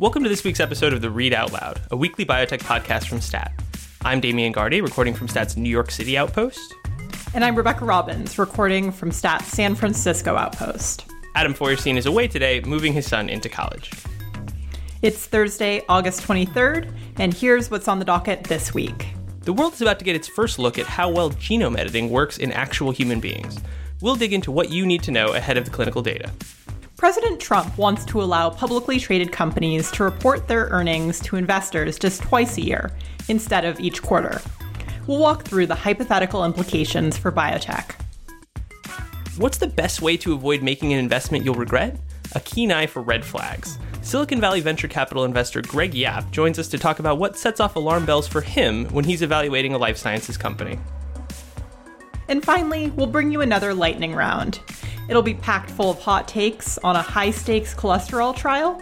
Welcome to this week's episode of The Readout Loud, a weekly biotech podcast from STAT. I'm Damian Garde, recording from STAT's New York City outpost. And I'm Rebecca Robbins, recording from STAT's San Francisco outpost. Adam Feuerstein is away today, moving his son into college. It's Thursday, August 23rd, and here's what's on the docket this week. The world is about to get its first look at how well genome editing works in actual human beings. We'll dig into what you need to know ahead of the clinical data. President Trump wants to allow publicly traded companies to report their earnings to investors just twice a year, instead of each quarter. We'll walk through the hypothetical implications for biotech. What's the best way to avoid making an investment you'll regret? A keen eye for red flags. Silicon Valley venture capital investor Greg Yap joins us to talk about what sets off alarm bells for him when he's evaluating a life sciences company. And finally, we'll bring you another lightning round. It'll be packed full of hot takes on a high stakes cholesterol trial,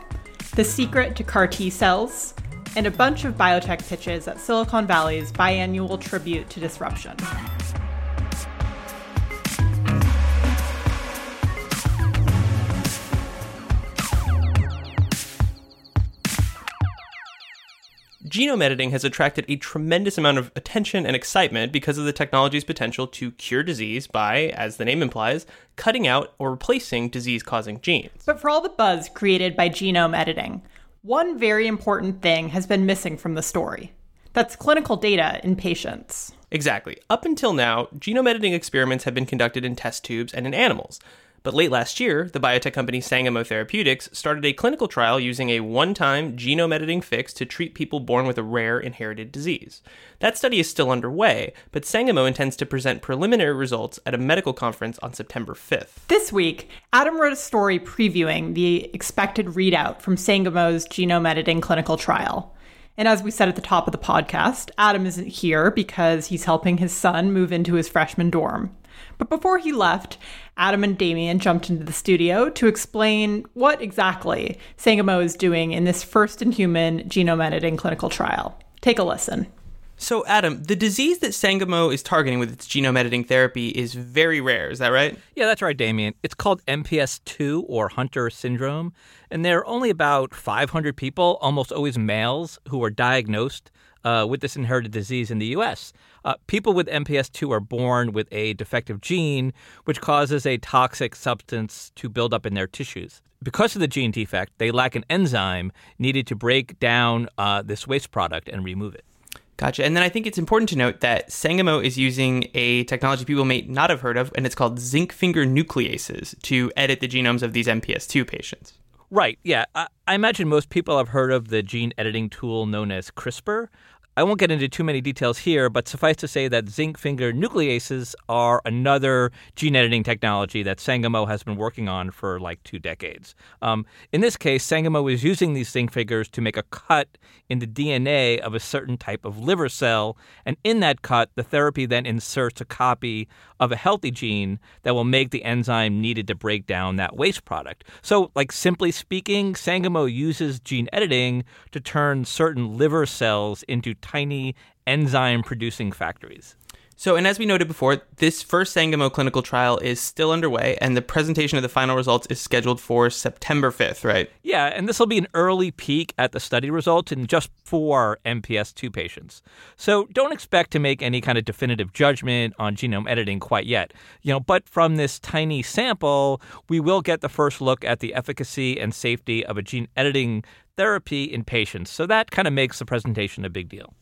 the secret to CAR T cells, and a bunch of biotech pitches at Silicon Valley's biannual tribute to disruption. Genome editing has attracted a tremendous amount of attention and excitement because of the technology's potential to cure disease by, as the name implies, cutting out or replacing disease causing genes. But for all the buzz created by genome editing, one very important thing has been missing from the story that's clinical data in patients. Exactly. Up until now, genome editing experiments have been conducted in test tubes and in animals. But late last year, the biotech company Sangamo Therapeutics started a clinical trial using a one time genome editing fix to treat people born with a rare inherited disease. That study is still underway, but Sangamo intends to present preliminary results at a medical conference on September 5th. This week, Adam wrote a story previewing the expected readout from Sangamo's genome editing clinical trial. And as we said at the top of the podcast, Adam isn't here because he's helping his son move into his freshman dorm. But before he left, Adam and Damian jumped into the studio to explain what exactly Sangamo is doing in this first in human genome editing clinical trial. Take a listen. So, Adam, the disease that Sangamo is targeting with its genome editing therapy is very rare, is that right? Yeah, that's right, Damian. It's called MPS II or Hunter syndrome, and there are only about 500 people, almost always males, who are diagnosed uh, with this inherited disease in the U.S. Uh, people with MPS II are born with a defective gene, which causes a toxic substance to build up in their tissues. Because of the gene defect, they lack an enzyme needed to break down uh, this waste product and remove it. Gotcha. And then I think it's important to note that Sangamo is using a technology people may not have heard of, and it's called zinc finger nucleases to edit the genomes of these MPS2 patients. Right. Yeah. I, I, imagine most people have heard of the gene editing tool known as CRISPR. I won't get into too many details here, but suffice to say that zinc finger nucleases are another gene editing technology that Sangamo has been working on for like two decades. Um, in this case, Sangamo is using these zinc fingers to make a cut in the DNA of a certain type of liver cell, and in that cut, the therapy then inserts a copy of a healthy gene that will make the enzyme needed to break down that waste product. So, like simply speaking, Sangamo uses gene editing to turn certain liver cells into tiny enzyme producing factories. So, and as we noted before, this first Sangamo clinical trial is still underway, and the presentation of the final results is scheduled for September 5th, right? Yeah, and this will be an early peek at the study results in just four MPS II patients. So, don't expect to make any kind of definitive judgment on genome editing quite yet. You know, but from this tiny sample, we will get the first look at the efficacy and safety of a gene editing therapy in patients. So, that kind of makes the presentation a big deal.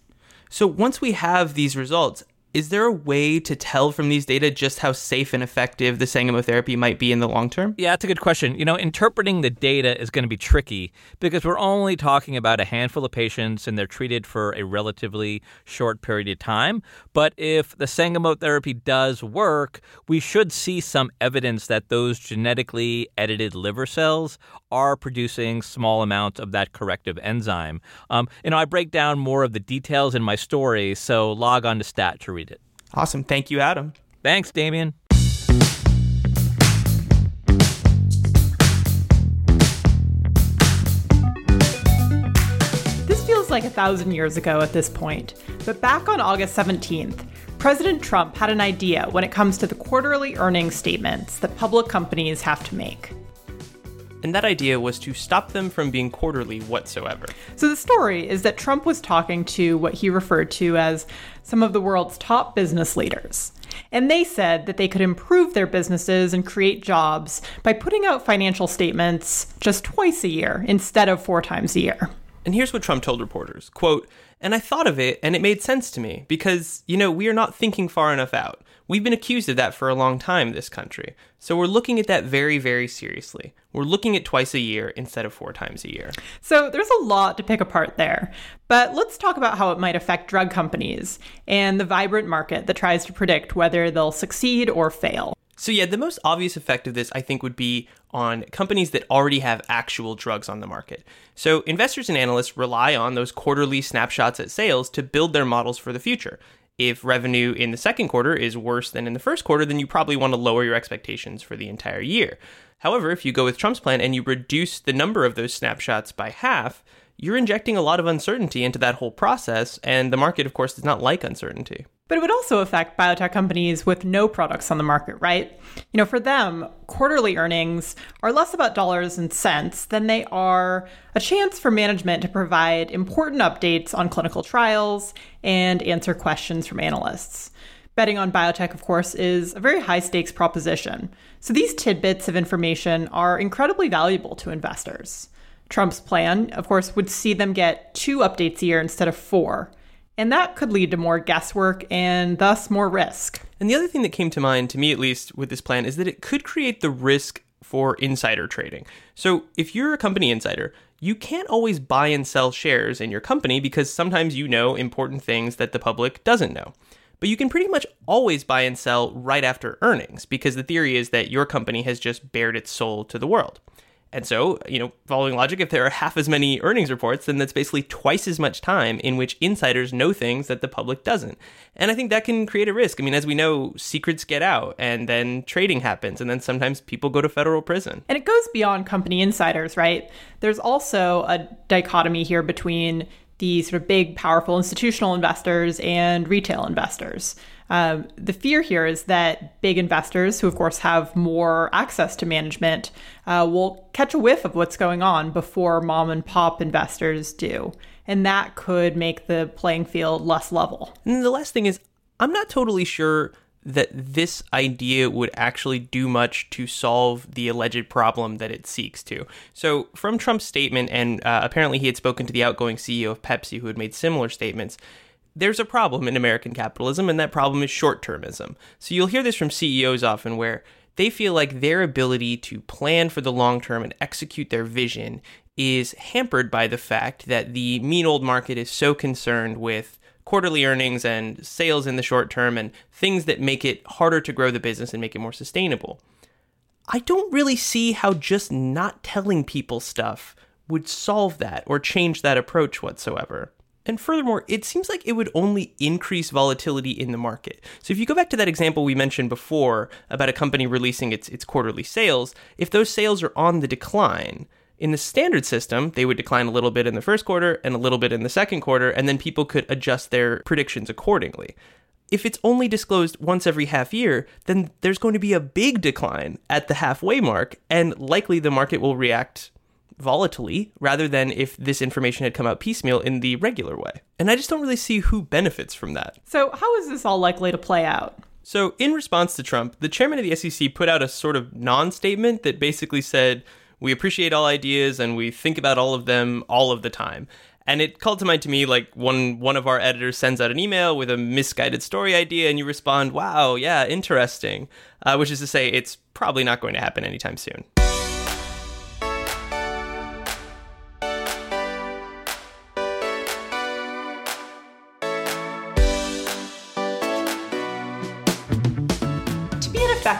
So, once we have these results, is there a way to tell from these data just how safe and effective the Sangamo therapy might be in the long term? Yeah, that's a good question. You know, interpreting the data is going to be tricky because we're only talking about a handful of patients and they're treated for a relatively short period of time. But if the Sangamo therapy does work, we should see some evidence that those genetically edited liver cells are producing small amounts of that corrective enzyme. Um, you know, I break down more of the details in my story, so log on to STAT to read Awesome. Thank you, Adam. Thanks, Damian. This feels like a thousand years ago at this point, but back on August 17th, President Trump had an idea when it comes to the quarterly earnings statements that public companies have to make. And that idea was to stop them from being quarterly whatsoever. So the story is that Trump was talking to what he referred to as some of the world's top business leaders. And they said that they could improve their businesses and create jobs by putting out financial statements just twice a year instead of four times a year. And here's what Trump told reporters quote, And I thought of it and it made sense to me because, you know, we are not thinking far enough out. We've been accused of that for a long time, this country. So we're looking at that very, very seriously. We're looking at twice a year instead of four times a year. So there's a lot to pick apart there. But let's talk about how it might affect drug companies and the vibrant market that tries to predict whether they'll succeed or fail. So, yeah, the most obvious effect of this, I think, would be on companies that already have actual drugs on the market. So, investors and analysts rely on those quarterly snapshots at sales to build their models for the future. If revenue in the second quarter is worse than in the first quarter, then you probably want to lower your expectations for the entire year. However, if you go with Trump's plan and you reduce the number of those snapshots by half, you're injecting a lot of uncertainty into that whole process, and the market, of course, does not like uncertainty. But it would also affect biotech companies with no products on the market, right? You know, for them, quarterly earnings are less about dollars and cents than they are a chance for management to provide important updates on clinical trials and answer questions from analysts. Betting on biotech, of course, is a very high stakes proposition. So these tidbits of information are incredibly valuable to investors. Trump's plan, of course, would see them get two updates a year instead of four. And that could lead to more guesswork and thus more risk. And the other thing that came to mind, to me at least, with this plan is that it could create the risk for insider trading. So if you're a company insider, you can't always buy and sell shares in your company because sometimes you know important things that the public doesn't know. But you can pretty much always buy and sell right after earnings because the theory is that your company has just bared its soul to the world. And so, you know, following logic, if there are half as many earnings reports, then that's basically twice as much time in which insiders know things that the public doesn't. And I think that can create a risk. I mean, as we know, secrets get out and then trading happens, and then sometimes people go to federal prison. And it goes beyond company insiders, right? There's also a dichotomy here between the sort of big, powerful institutional investors and retail investors. Um, the fear here is that big investors, who of course have more access to management, uh, will catch a whiff of what's going on before mom and pop investors do. And that could make the playing field less level. And the last thing is, I'm not totally sure that this idea would actually do much to solve the alleged problem that it seeks to. So, from Trump's statement, and uh, apparently he had spoken to the outgoing CEO of Pepsi who had made similar statements, there's a problem in American capitalism, and that problem is short termism. So, you'll hear this from CEOs often where they feel like their ability to plan for the long term and execute their vision is hampered by the fact that the mean old market is so concerned with quarterly earnings and sales in the short term and things that make it harder to grow the business and make it more sustainable. I don't really see how just not telling people stuff would solve that or change that approach whatsoever. And furthermore, it seems like it would only increase volatility in the market. So if you go back to that example we mentioned before about a company releasing its, its quarterly sales, if those sales are on the decline, in the standard system, they would decline a little bit in the first quarter and a little bit in the second quarter, and then people could adjust their predictions accordingly. If it's only disclosed once every half year, then there's going to be a big decline at the halfway mark, and likely the market will react volatilely rather than if this information had come out piecemeal in the regular way. And I just don't really see who benefits from that. So, how is this all likely to play out? So, in response to Trump, the chairman of the SEC put out a sort of non statement that basically said, we appreciate all ideas and we think about all of them all of the time. And it called to mind to me like one one of our editors sends out an email with a misguided story idea, and you respond, "Wow, yeah, interesting," uh, which is to say, it's probably not going to happen anytime soon.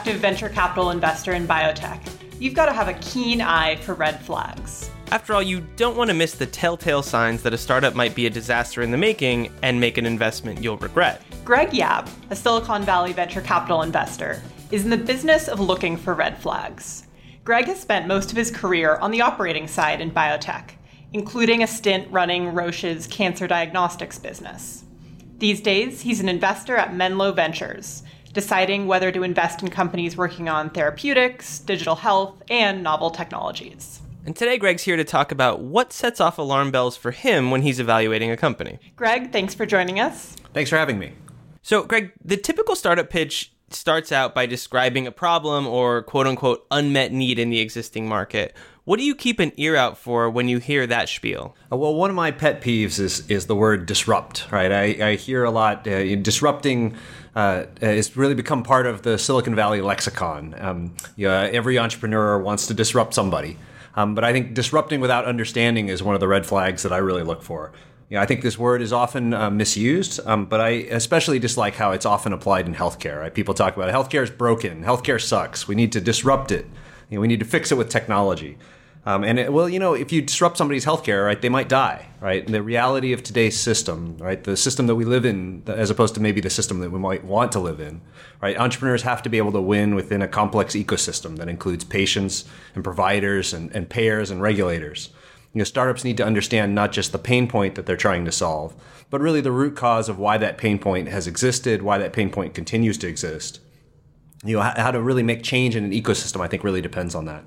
To be an effective venture capital investor in biotech, you've got to have a keen eye for red flags. After all, you don't want to miss the telltale signs that a startup might be a disaster in the making and make an investment you'll regret. Greg Yap, a Silicon Valley venture capital investor, is in the business of looking for red flags. Greg has spent most of his career on the operating side in biotech, including a stint running Roche's cancer diagnostics business. These days, he's an investor at Menlo Ventures, deciding whether to invest in companies working on therapeutics, digital health, and novel technologies. And today, Greg's here to talk about what sets off alarm bells for him when he's evaluating a company. Greg, thanks for joining us. Thanks for having me. So, Greg, the typical startup pitch starts out by describing a problem or quote unquote unmet need in the existing market. What do you keep an ear out for when you hear that spiel? Uh, well, one of my pet peeves is is the word disrupt. Right, I, I hear a lot uh, disrupting. Uh, has really become part of the Silicon Valley lexicon. Um, you know, every entrepreneur wants to disrupt somebody. Um, but I think disrupting without understanding is one of the red flags that I really look for. You know, I think this word is often uh, misused, um, but I especially dislike how it's often applied in healthcare. Right? People talk about healthcare is broken, healthcare sucks. We need to disrupt it. You know, we need to fix it with technology. Um, and it, well, you know, if you disrupt somebody's healthcare, right, they might die, right? And the reality of today's system, right, the system that we live in, as opposed to maybe the system that we might want to live in, right? Entrepreneurs have to be able to win within a complex ecosystem that includes patients and providers and, and payers and regulators. You know, startups need to understand not just the pain point that they're trying to solve, but really the root cause of why that pain point has existed, why that pain point continues to exist. You know, how to really make change in an ecosystem, I think, really depends on that.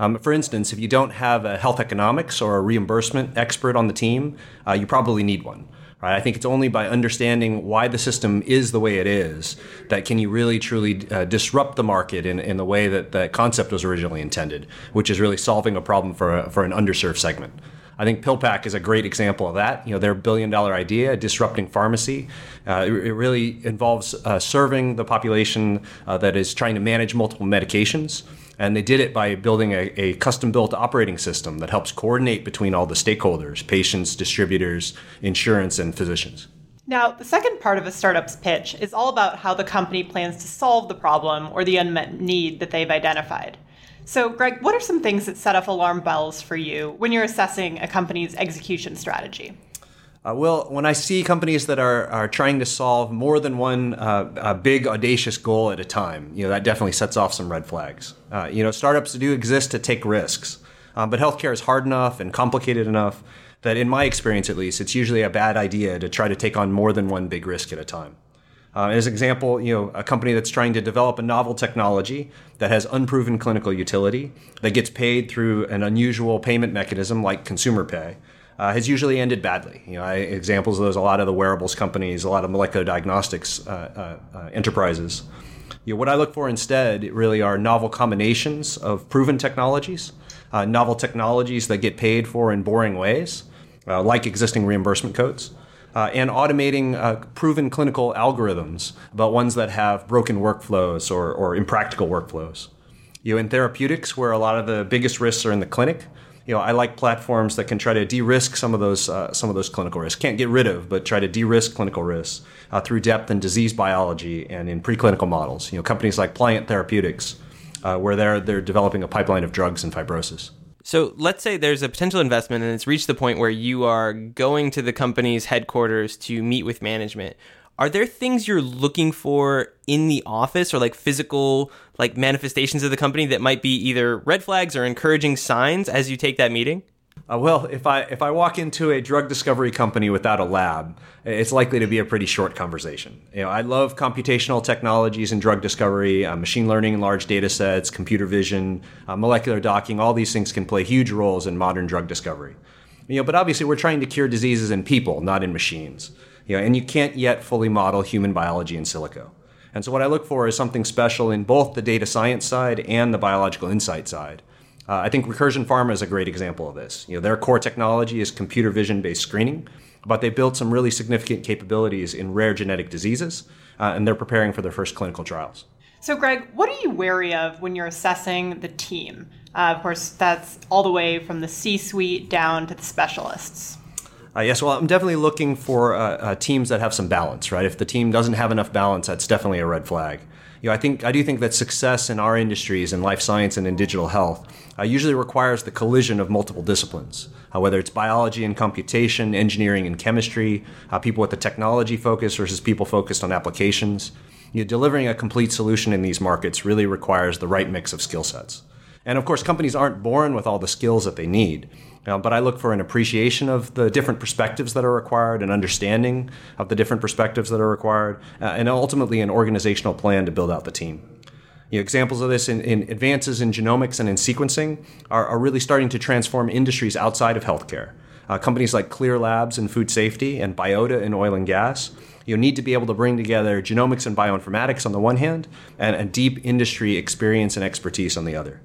Um, for instance, if you don't have a health economics or a reimbursement expert on the team, uh, you probably need one. Right? I think it's only by understanding why the system is the way it is that can you really truly uh, disrupt the market in, in the way that the concept was originally intended, which is really solving a problem for, a, for an underserved segment. I think PillPack is a great example of that. You know, their billion dollar idea, disrupting pharmacy, uh, it, it, really involves uh, serving the population uh, that is trying to manage multiple medications and they did it by building a, a custom built operating system that helps coordinate between all the stakeholders patients, distributors, insurance, and physicians. Now, the second part of a startup's pitch is all about how the company plans to solve the problem or the unmet need that they've identified. So, Greg, what are some things that set off alarm bells for you when you're assessing a company's execution strategy? Uh, well, when I see companies that are, are trying to solve more than one uh, big audacious goal at a time, you know that definitely sets off some red flags. Uh, you know, startups do exist to take risks, um, but healthcare is hard enough and complicated enough that, in my experience at least, it's usually a bad idea to try to take on more than one big risk at a time. Uh, as an example, you know, a company that's trying to develop a novel technology that has unproven clinical utility, that gets paid through an unusual payment mechanism like consumer pay, uh, has usually ended badly. You know, I, examples of those a lot of the wearables companies, a lot of molecular diagnostics uh, uh, uh, enterprises. You know, what I look for instead really are novel combinations of proven technologies, uh, novel technologies that get paid for in boring ways, uh, like existing reimbursement codes. and automating proven clinical algorithms, but ones that have broken workflows or, or impractical workflows. You know, in therapeutics, where a lot of the biggest risks are in the clinic, you know, I like platforms that can try to de-risk some of those uh, some of those clinical risks. Can't get rid of, but try to de-risk clinical risks uh, through depth in disease biology and in preclinical models. You know, companies like Pliant Therapeutics, uh, where they're they're developing a pipeline of drugs in fibrosis. So let's say there's a potential investment and it's reached the point where you are going to the company's headquarters to meet with management are there things you're looking for in the office or like physical like manifestations of the company that might be either red flags or encouraging signs as you take that meeting? Uh, well, if I if I walk into a drug discovery company without a lab, it's likely to be a pretty short conversation. You know, I love computational technologies in drug discovery, uh, machine learning and large data sets, computer vision, uh, molecular docking. All these things can play huge roles in modern drug discovery. You know, but obviously we're trying to cure diseases in people, not in machines. You know, and you can't yet fully model human biology in silico. And so what I look for is something special in both the data science side and the biological insight side. Uh, I think Recursion Pharma is a great example of this. You know, their core technology is computer vision based screening, but they built some really significant capabilities in rare genetic diseases, uh, and they're preparing for their first clinical trials. So, Greg, what are you wary of when you're assessing the team? Uh, of course, that's all the way from the C suite down to the specialists. Uh, yes, well, I'm definitely looking for uh, uh, teams that have some balance, right? If the team doesn't have enough balance, that's definitely a red flag. You know, I think I do think that success in our industries, in life science and in digital health, uh, usually requires the collision of multiple disciplines, uh, whether it's biology and computation, engineering and chemistry, uh, people with a technology focus versus people focused on applications. You know, delivering a complete solution in these markets really requires the right mix of skill sets. And of course, companies aren't born with all the skills that they need. Uh, but I look for an appreciation of the different perspectives that are required, an understanding of the different perspectives that are required, uh, and ultimately an organizational plan to build out the team. You know, examples of this in, in, advances in genomics and in sequencing are, are, really starting to transform industries outside of healthcare. Uh, companies like Clear Labs in food safety and Biota in oil and gas you need to be able to bring together genomics and bioinformatics on the one hand and a deep industry experience and expertise on the other.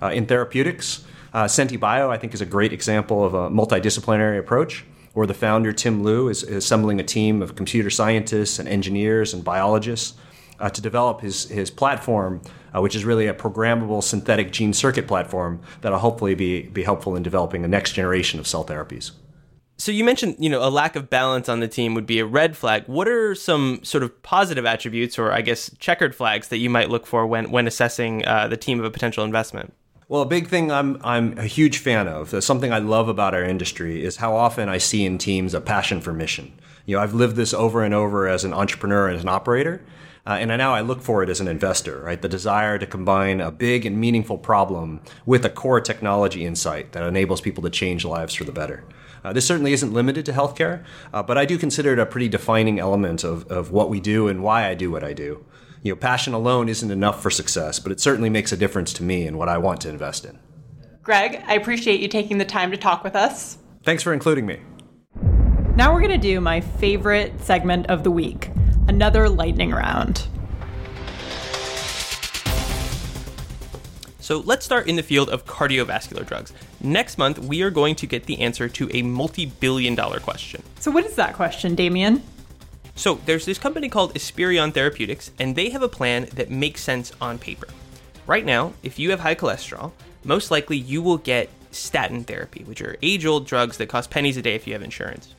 Uh, in therapeutics, uh, Senti Bio, I think, is a great example of a multidisciplinary approach where the founder, Tim Lu, is, is assembling a team of computer scientists and engineers and biologists uh, to develop his, his platform, uh, which is really a programmable synthetic gene circuit platform that'll hopefully be, be helpful in developing the next generation of cell therapies. So you mentioned, you know, a lack of balance on the team would be a red flag. What are some sort of positive attributes, or I guess checkered flags, that you might look for when when assessing uh, the team of a potential investment? Well, a big thing I'm I'm a huge fan of, something I love about our industry, is how often I see in teams a passion for mission. You know, I've lived this over and over as an entrepreneur and as an operator, uh, and now I look for it as an investor, right? The desire to combine a big and meaningful problem with a core technology insight that enables people to change lives for the better. Uh, this certainly isn't limited to healthcare, uh, but I do consider it a pretty defining element of, of what we do and why I do what I do you know, passion alone isn't enough for success, but it certainly makes a difference to me and what I want to invest in. Greg, I appreciate you taking the time to talk with us. Thanks for including me. Now we're going to do my favorite segment of the week another lightning round. So let's start in the field of cardiovascular drugs. Next month, we are going to get the answer to a multi billion dollar question. So, what is that question, Damian? So there's this company called Esperion Therapeutics, and they have a plan that makes sense on paper. Right now, if you have high cholesterol, most likely you will get statin therapy, which are age old drugs that cost pennies a day if you have insurance.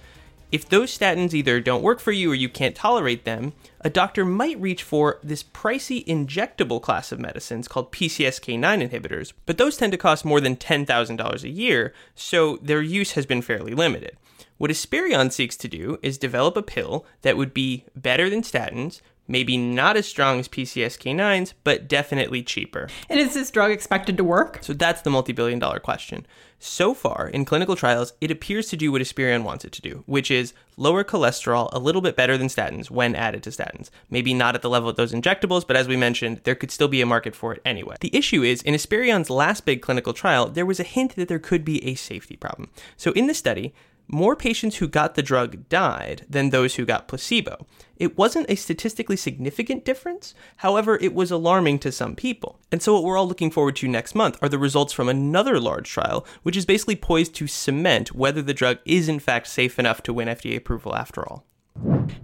If those statins either don't work for you or you can't tolerate them, a doctor might reach for this pricey injectable class of medicines called PCSK9 inhibitors, but those tend to cost more than $10,000 a year, so their use has been fairly limited. What Esperion seeks to do is develop a pill that would be better than statins, maybe not as strong as PCSK9s, but definitely cheaper. And is this drug expected to work? So that's the multi billion dollar question. So far, in clinical trials, it appears to do what Esperion wants it to do, which is lower cholesterol a little bit better than statins when added to statins. Maybe not at the level of those injectables, but as we mentioned, there could still be a market for it anyway. The issue is, in Esperion's last big clinical trial, there was a hint that there could be a safety problem. So in the study, more patients who got the drug died than those who got placebo. It wasn't a statistically significant difference, however, it was alarming to some people. And so, what we're all looking forward to next month are the results from another large trial, which is basically poised to cement whether the drug is in fact safe enough to win FDA approval after all.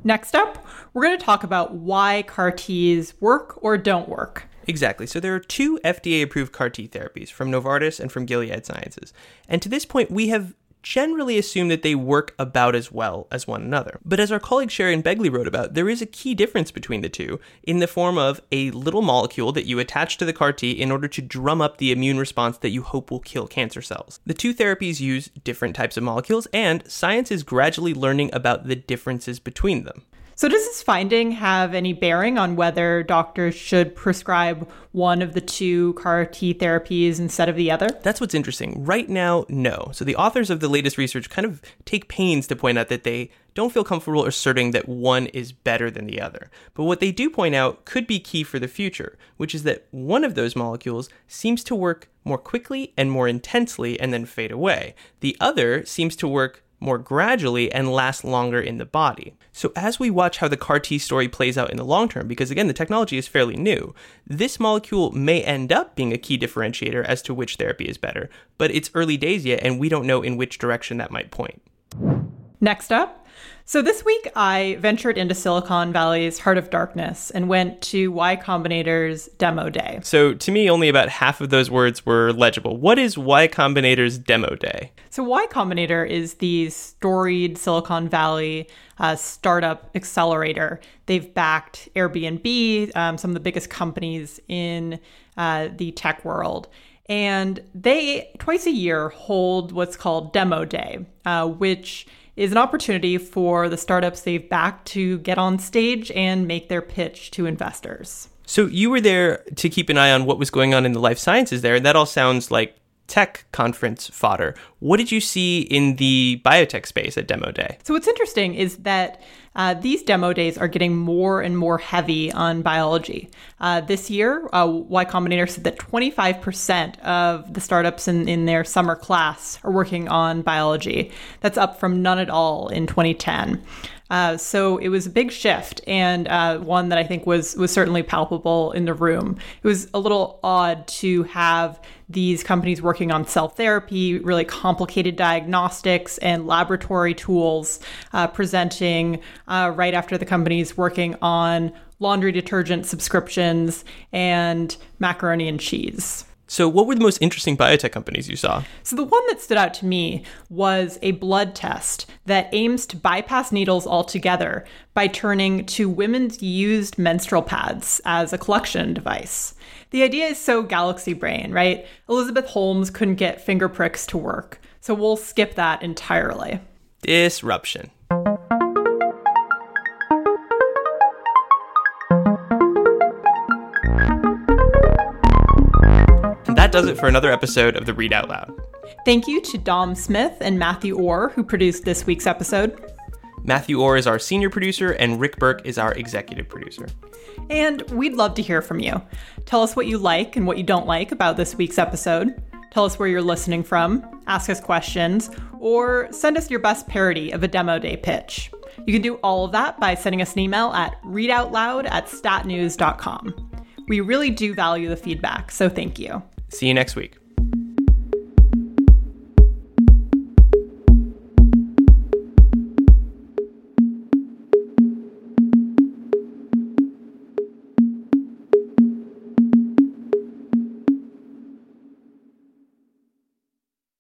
Next up, we're going to talk about why CAR Ts work or don't work. Exactly. So there are two FDA approved CAR T therapies from Novartis and from Gilead Sciences. And to this point, we have generally assume that they work about as well as one another. But as our colleague Sharon Begley wrote about, there is a key difference between the two in the form of a little molecule that you attach to the CAR T in order to drum up the immune response that you hope will kill cancer cells. The two therapies use different types of molecules, and science is gradually learning about the differences between them. So, does this finding have any bearing on whether doctors should prescribe one of the two CAR T therapies instead of the other? That's what's interesting. Right now, no. So, the authors of the latest research kind of take pains to point out that they don't feel comfortable asserting that one is better than the other. But what they do point out could be key for the future, which is that one of those molecules seems to work more quickly and more intensely and then fade away. The other seems to work more gradually and last longer in the body. So, as we watch how the CAR T story plays out in the long term, because again, the technology is fairly new, this molecule may end up being a key differentiator as to which therapy is better, but it's early days yet, and we don't know in which direction that might point. Next up, so this week I ventured into Silicon Valley's heart of darkness and went to Y Combinator's demo day. So to me, only about half of those words were legible. What is Y Combinator's demo day? So Y Combinator is the storied Silicon Valley uh, startup accelerator. They've backed Airbnb, um, some of the biggest companies in uh, the tech world. And they twice a year hold what's called Demo Day, uh, which is an opportunity for the startups they've backed to get on stage and make their pitch to investors. So you were there to keep an eye on what was going on in the life sciences there. And that all sounds like tech conference fodder. What did you see in the biotech space at Demo Day? So, what's interesting is that uh, these demo days are getting more and more heavy on biology. Uh, this year, uh, Y Combinator said that 25% of the startups in, in their summer class are working on biology. That's up from none at all in 2010. Uh, so it was a big shift and uh, one that I think was was certainly palpable in the room. It was a little odd to have these companies working on cell therapy, really complicated diagnostics and laboratory tools, uh, presenting uh, right after the companies working on laundry detergent subscriptions and macaroni and cheese. So, what were the most interesting biotech companies you saw? So, the one that stood out to me was a blood test that aims to bypass needles altogether by turning to women's used menstrual pads as a collection device. The idea is so galaxy brain, right? Elizabeth Holmes couldn't get finger pricks to work. So, we'll skip that entirely. Disruption. That does it for another episode of the Readout Loud. Thank you to Dom Smith and Matthew Orr, who produced this week's episode. Matthew Orr is our senior producer, and Rick Berke is our executive producer. And we'd love to hear from you. Tell us what you like and what you don't like about this week's episode. Tell us where you're listening from, ask us questions, or send us your best parody of a demo day pitch. You can do all of that by sending us an email at readoutloud at statnews.com. We really do value the feedback, so thank you. See you next week.